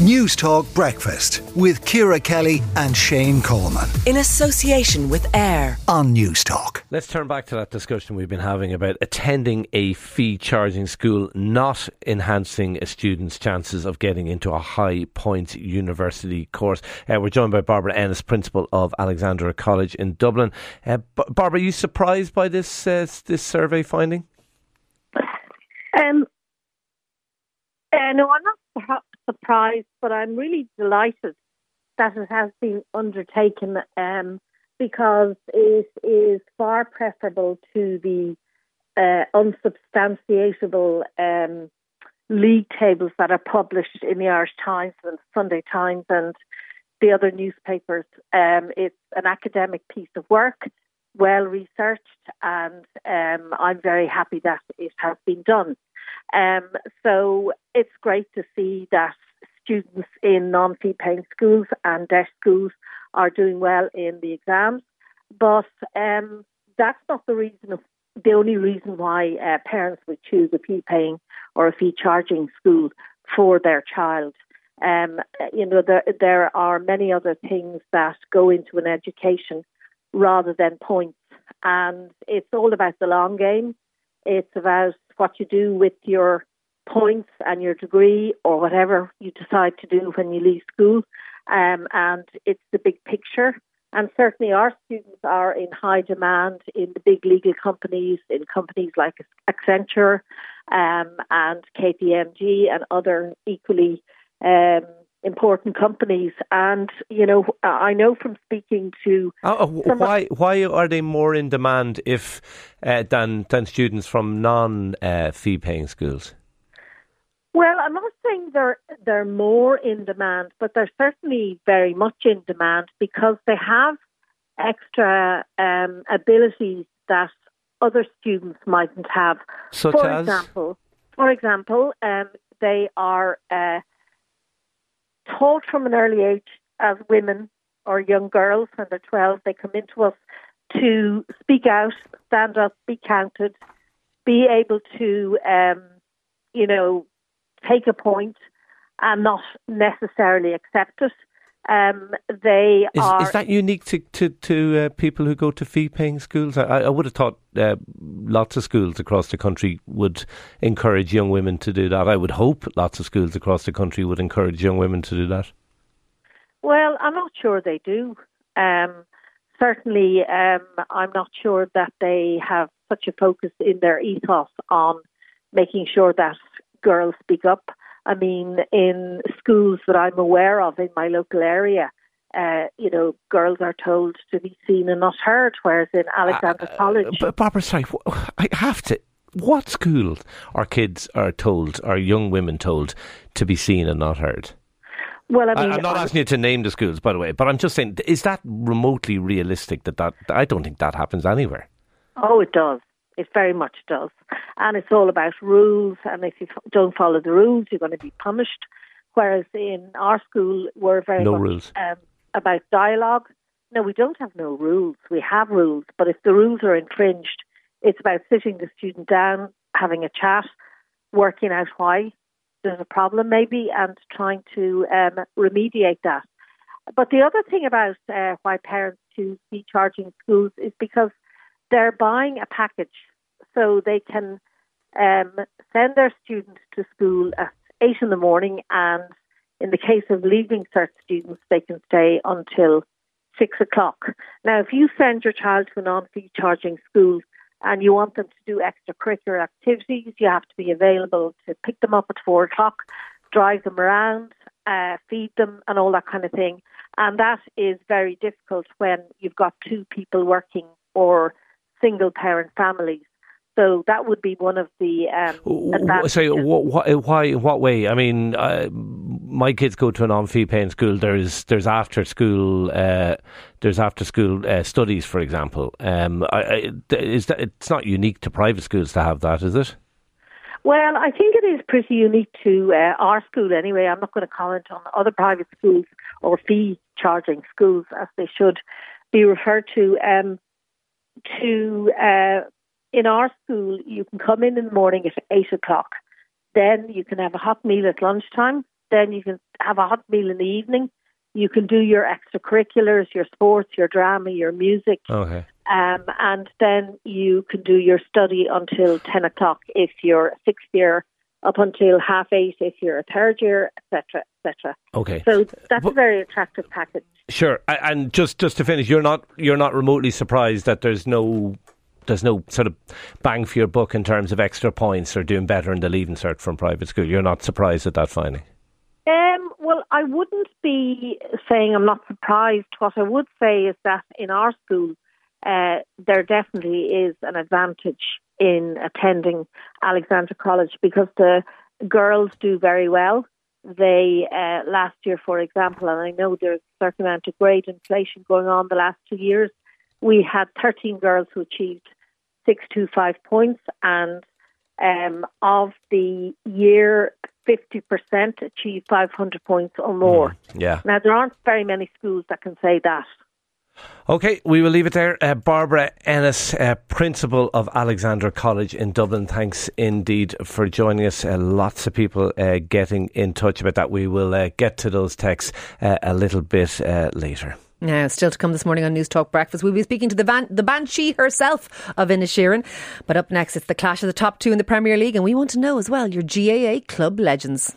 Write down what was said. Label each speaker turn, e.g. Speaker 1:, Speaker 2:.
Speaker 1: Newstalk Breakfast with Ciara Kelly and Shane Coleman.
Speaker 2: In association with AIR
Speaker 1: on Newstalk.
Speaker 3: Let's turn back to that discussion we've been having about attending a fee charging school not enhancing a student's chances of getting into a high point university course. Uh, we're joined by Barbara Ennis, principal of Alexandra College in Dublin. Uh, B- Barbara, are you surprised by this uh, this survey finding?
Speaker 4: Um, uh, no, I'm not surprised, but I'm really delighted that it has been undertaken um, because it is far preferable to the uh, unsubstantiatable um, league tables that are published in the Irish Times and Sunday Times and the other newspapers. Um, it's an academic piece of work, well researched, and um, I'm very happy that it has been done. Um, so it's great to see that students in non-fee paying schools and DEIS schools are doing well in the exams. But um, that's not the reason of the only reason why uh, parents would choose a fee paying or a fee charging school for their child. Um, you know, there, there are many other things that go into an education rather than points. And it's all about the long game. It's about what you do with your points and your degree or whatever you decide to do when you leave school. Um, and it's the big picture. And certainly our students are in high demand in the big legal companies, in companies like Accenture um, and KPMG and other equally um, important companies. And, you know, I know from speaking to.
Speaker 3: Oh, why, why are they more in demand if uh, than, than students from non uh, fee paying schools?
Speaker 4: Well, I'm not saying they're they're more in demand, but they're certainly very much in demand because they have extra um, abilities that other students mightn't have.
Speaker 3: Such
Speaker 4: for
Speaker 3: as?
Speaker 4: example, for example, um, they are uh, taught from an early age as women or young girls when they're 12. They come into us to speak out, stand up, be counted, be able to, um, you know, take a point and not necessarily accept it. Um, they
Speaker 3: is,
Speaker 4: are.
Speaker 3: Is that unique to to, to uh, people who go to fee paying schools? I, I would have thought uh, lots of schools across the country would encourage young women to do that. I would hope lots of schools across the country would encourage young women to do that.
Speaker 4: Well, I'm not sure they do. Um, certainly, um, I'm not sure that they have such a focus in their ethos on making sure that girls speak up. I mean, in schools that I'm aware of in my local area, uh, you know, girls are told to be seen and not heard, whereas in Alexandra uh, College.
Speaker 3: But Barbara, sorry, I have to. What schools are kids are told, are young women told to be seen and not heard?
Speaker 4: Well, I mean,
Speaker 3: I, am not asking you to name the schools, by the way, but I'm just saying, is that remotely realistic? That that I don't think that happens anywhere.
Speaker 4: Oh, it does. It very much does. And it's all about rules. And if you don't follow the rules, you're going to be punished. Whereas in our school, we're very
Speaker 3: no
Speaker 4: much
Speaker 3: rules.
Speaker 4: Um, about dialogue. No, we don't have no rules. We have rules. But if the rules are infringed, it's about sitting the student down, having a chat, working out why there's a problem maybe, and trying to um, remediate that. But the other thing about uh, why parents choose fee charging schools is because they're buying a package so they can um, send their students to school at eight in the morning, and in the case of leaving cert students, they can stay until six o'clock. Now, if you send your child to a non-fee charging school and you want them to do extracurricular activities, you have to be available to pick them up at four o'clock, drive them around, uh, feed them, and all that kind of thing. And that is very difficult when you've got two people working or single parent families. So that would be one of the um,
Speaker 3: So, why, why, what way? I mean, uh, my kids go to an on-fee paying school. There's there's after school uh, there's after school uh, studies, for example. Um, I, I, is that it's not unique to private schools to have that, is it?
Speaker 4: Well, I think it is pretty unique to uh, our school anyway. I'm not going to comment on other private schools or fee charging schools as they should be referred to. Um, to uh, in our school, you can come in in the morning at eight o'clock. Then you can have a hot meal at lunchtime. then you can have a hot meal in the evening. You can do your extracurriculars, your sports, your drama, your music.
Speaker 3: Okay.
Speaker 4: Um, and then you can do your study until 10 o'clock if you're a sixth year, up until half eight if you're a third year, etc., etc.
Speaker 3: Okay.
Speaker 4: So that's
Speaker 3: But-
Speaker 4: a very attractive package.
Speaker 3: Sure. And just just to finish, you're not you're not remotely surprised that there's no there's no sort of bang for your buck in terms of extra points or doing better in the leaving cert from private school. You're not surprised at that finding.
Speaker 4: Um, well, I wouldn't be saying I'm not surprised. What I would say is that in our school, uh, there definitely is an advantage in attending Alexandra College because the girls do very well. They uh, last year, for example, and I know there's a certain amount of grade inflation going on the last two years. We had 13 girls who achieved 625 points, and um, of the year, 50% achieved 500 points or more.
Speaker 3: Yeah.
Speaker 4: Now, there aren't very many schools that can say that.
Speaker 3: Okay, we will leave it there. Uh, Barbara Ennis, uh, principal of Alexandra College in Dublin. Thanks indeed for joining us. Uh, lots of people uh, getting in touch about that. We will uh, get to those texts uh, a little bit later.
Speaker 5: Now, still to come this morning on Newstalk Breakfast, we'll be speaking to the, van- the Banshee herself of Inisherin. But up next, it's the clash of the top two in the Premier League, and we want to know as well your GAA club legends.